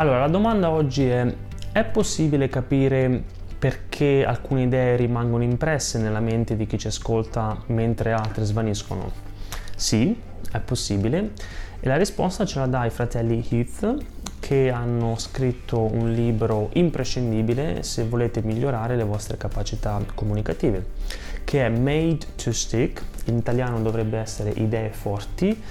Allora, la domanda oggi è, è possibile capire perché alcune idee rimangono impresse nella mente di chi ci ascolta mentre altre svaniscono? Sì, è possibile. E la risposta ce la dà i fratelli Heath che hanno scritto un libro imprescindibile se volete migliorare le vostre capacità comunicative, che è Made to Stick, in italiano dovrebbe essere Idee forti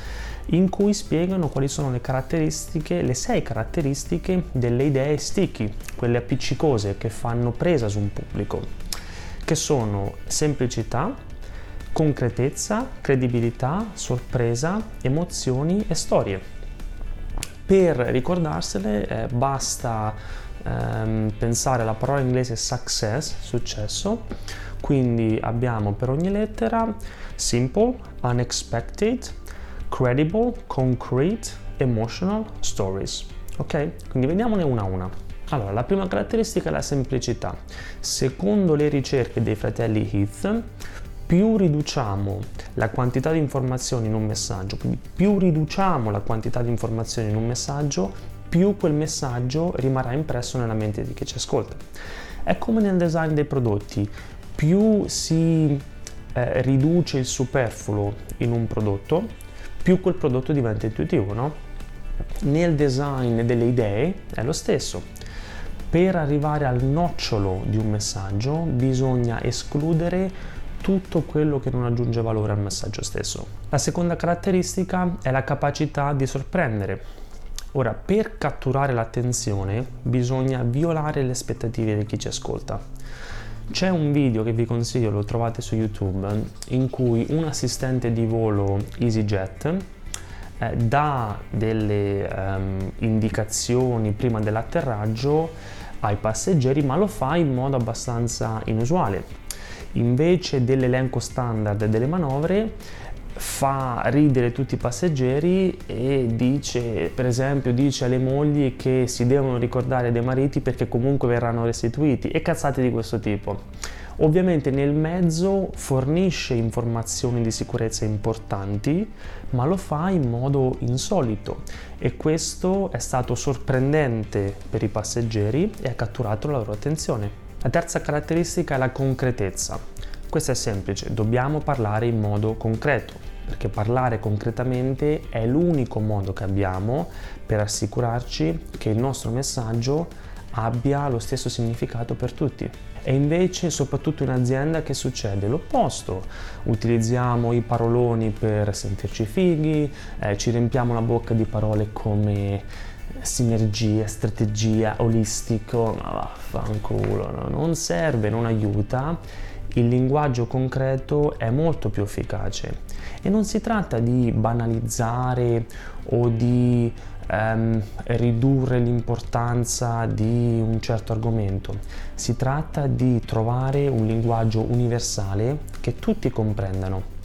in cui spiegano quali sono le caratteristiche, le sei caratteristiche delle idee sticky, quelle appiccicose che fanno presa su un pubblico, che sono semplicità, concretezza, credibilità, sorpresa, emozioni e storie. Per ricordarsele eh, basta ehm, pensare alla parola inglese success, successo, quindi abbiamo per ogni lettera simple, unexpected, credible, concrete, emotional stories. Ok? Quindi vediamone una a una. Allora, la prima caratteristica è la semplicità. Secondo le ricerche dei fratelli Heath, più riduciamo la quantità di informazioni in un messaggio, quindi più riduciamo la quantità di informazioni in un messaggio, più quel messaggio rimarrà impresso nella mente di chi ci ascolta. È come nel design dei prodotti, più si eh, riduce il superfluo in un prodotto, più quel prodotto diventa intuitivo, no? Nel design delle idee è lo stesso. Per arrivare al nocciolo di un messaggio bisogna escludere tutto quello che non aggiunge valore al messaggio stesso. La seconda caratteristica è la capacità di sorprendere. Ora, per catturare l'attenzione bisogna violare le aspettative di chi ci ascolta. C'è un video che vi consiglio, lo trovate su YouTube, in cui un assistente di volo EasyJet eh, dà delle um, indicazioni prima dell'atterraggio ai passeggeri, ma lo fa in modo abbastanza inusuale. Invece dell'elenco standard delle manovre, fa ridere tutti i passeggeri e dice, per esempio, dice alle mogli che si devono ricordare dei mariti perché comunque verranno restituiti e cazzate di questo tipo. Ovviamente nel mezzo fornisce informazioni di sicurezza importanti, ma lo fa in modo insolito e questo è stato sorprendente per i passeggeri e ha catturato la loro attenzione. La terza caratteristica è la concretezza. Questo è semplice, dobbiamo parlare in modo concreto perché parlare concretamente è l'unico modo che abbiamo per assicurarci che il nostro messaggio abbia lo stesso significato per tutti. E invece, soprattutto in azienda, che succede? L'opposto. Utilizziamo i paroloni per sentirci fighi, eh, ci riempiamo la bocca di parole come sinergia, strategia, olistico, ma vaffanculo, no? non serve, non aiuta il linguaggio concreto è molto più efficace e non si tratta di banalizzare o di ehm, ridurre l'importanza di un certo argomento, si tratta di trovare un linguaggio universale che tutti comprendano.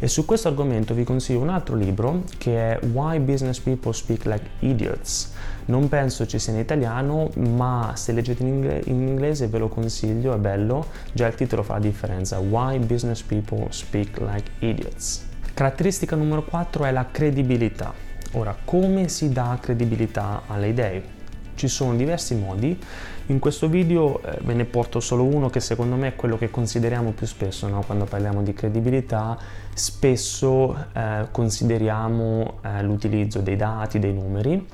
E su questo argomento vi consiglio un altro libro che è Why Business People Speak Like Idiots. Non penso ci sia in italiano, ma se leggete in, ingle- in inglese ve lo consiglio, è bello. Già il titolo fa la differenza. Why Business People Speak Like Idiots. Caratteristica numero 4 è la credibilità. Ora, come si dà credibilità alle idee? Ci sono diversi modi, in questo video eh, ve ne porto solo uno che secondo me è quello che consideriamo più spesso no? quando parliamo di credibilità, spesso eh, consideriamo eh, l'utilizzo dei dati, dei numeri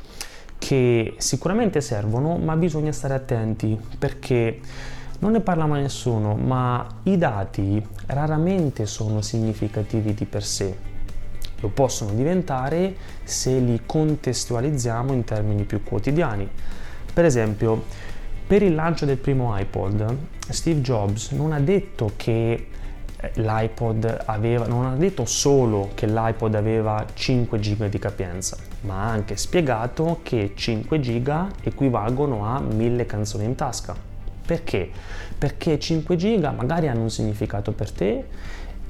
che sicuramente servono ma bisogna stare attenti perché non ne parla mai nessuno ma i dati raramente sono significativi di per sé lo possono diventare se li contestualizziamo in termini più quotidiani. Per esempio, per il lancio del primo iPod, Steve Jobs non ha detto che eh, l'iPod aveva, non ha detto solo che l'iPod aveva 5 GB di capienza, ma ha anche spiegato che 5 GB equivalgono a 1000 canzoni in tasca. Perché? Perché 5 GB magari hanno un significato per te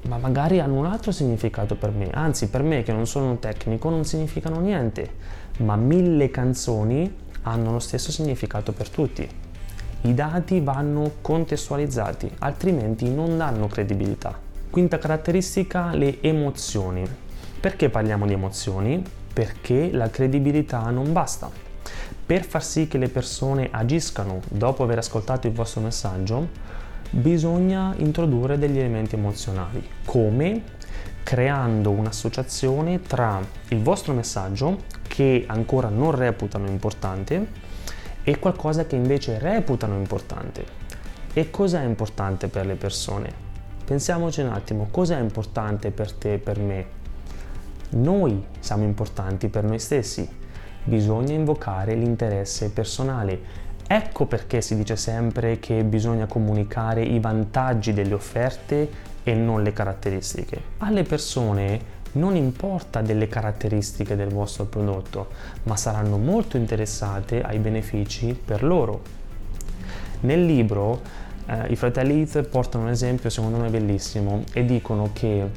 ma magari hanno un altro significato per me, anzi per me che non sono un tecnico non significano niente, ma mille canzoni hanno lo stesso significato per tutti. I dati vanno contestualizzati, altrimenti non danno credibilità. Quinta caratteristica, le emozioni. Perché parliamo di emozioni? Perché la credibilità non basta. per far sì che le persone agiscano dopo aver ascoltato il vostro messaggio, bisogna introdurre degli elementi emozionali, come creando un'associazione tra il vostro messaggio, che ancora non reputano importante, e qualcosa che invece reputano importante. E cos'è importante per le persone? Pensiamoci un attimo, cos'è importante per te e per me? Noi siamo importanti per noi stessi. Bisogna invocare l'interesse personale. Ecco perché si dice sempre che bisogna comunicare i vantaggi delle offerte e non le caratteristiche. Alle persone non importa delle caratteristiche del vostro prodotto, ma saranno molto interessate ai benefici per loro. Nel libro eh, I fratelli Heath portano un esempio secondo me bellissimo e dicono che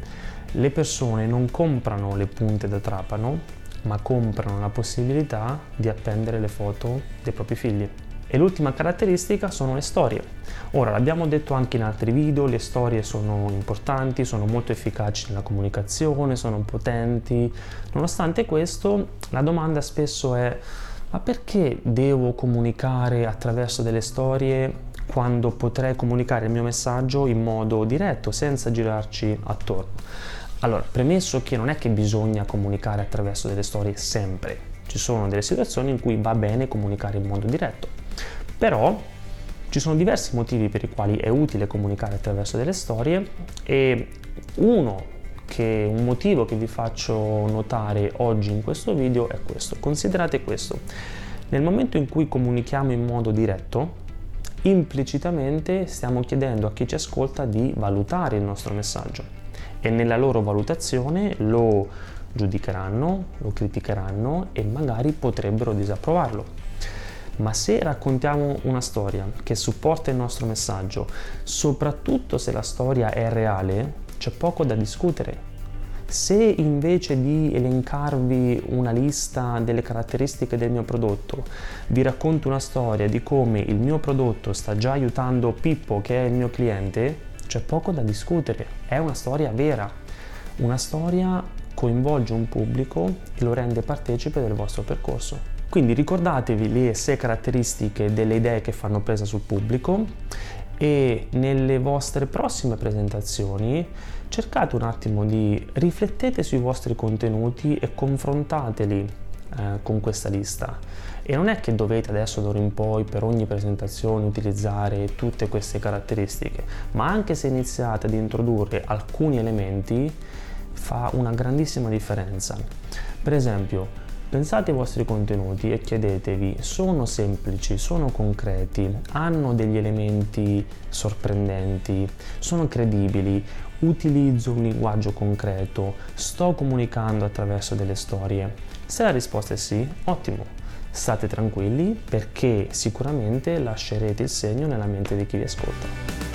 le persone non comprano le punte da trapano, ma comprano la possibilità di appendere le foto dei propri figli. E l'ultima caratteristica sono le storie. Ora, l'abbiamo detto anche in altri video, le storie sono importanti, sono molto efficaci nella comunicazione, sono potenti. Nonostante questo, la domanda spesso è ma perché devo comunicare attraverso delle storie quando potrei comunicare il mio messaggio in modo diretto, senza girarci attorno. Allora, premesso che non è che bisogna comunicare attraverso delle storie sempre, ci sono delle situazioni in cui va bene comunicare in modo diretto, però ci sono diversi motivi per i quali è utile comunicare attraverso delle storie e uno che un motivo che vi faccio notare oggi in questo video è questo. Considerate questo. Nel momento in cui comunichiamo in modo diretto, implicitamente stiamo chiedendo a chi ci ascolta di valutare il nostro messaggio e nella loro valutazione lo giudicheranno, lo criticheranno e magari potrebbero disapprovarlo. Ma se raccontiamo una storia che supporta il nostro messaggio, soprattutto se la storia è reale, c'è poco da discutere se invece di elencarvi una lista delle caratteristiche del mio prodotto, vi racconto una storia di come il mio prodotto sta già aiutando Pippo, che è il mio cliente, c'è poco da discutere, è una storia vera. Una storia coinvolge un pubblico e lo rende partecipe del vostro percorso. Quindi ricordatevi le sei caratteristiche delle idee che fanno presa sul pubblico e nelle vostre prossime presentazioni cercate un attimo di riflettete sui vostri contenuti e confrontateli eh, con questa lista. E non è che dovete adesso d'ora in poi per ogni presentazione utilizzare tutte queste caratteristiche ma anche se iniziate ad introdurre alcuni elementi fa una grandissima differenza. Per esempio Pensate ai vostri contenuti e chiedetevi, sono semplici, sono concreti, hanno degli elementi sorprendenti, sono credibili, utilizzo un linguaggio concreto, sto comunicando attraverso delle storie? Se la risposta è sì, ottimo. State tranquilli perché sicuramente lascerete il segno nella mente di chi vi ascolta.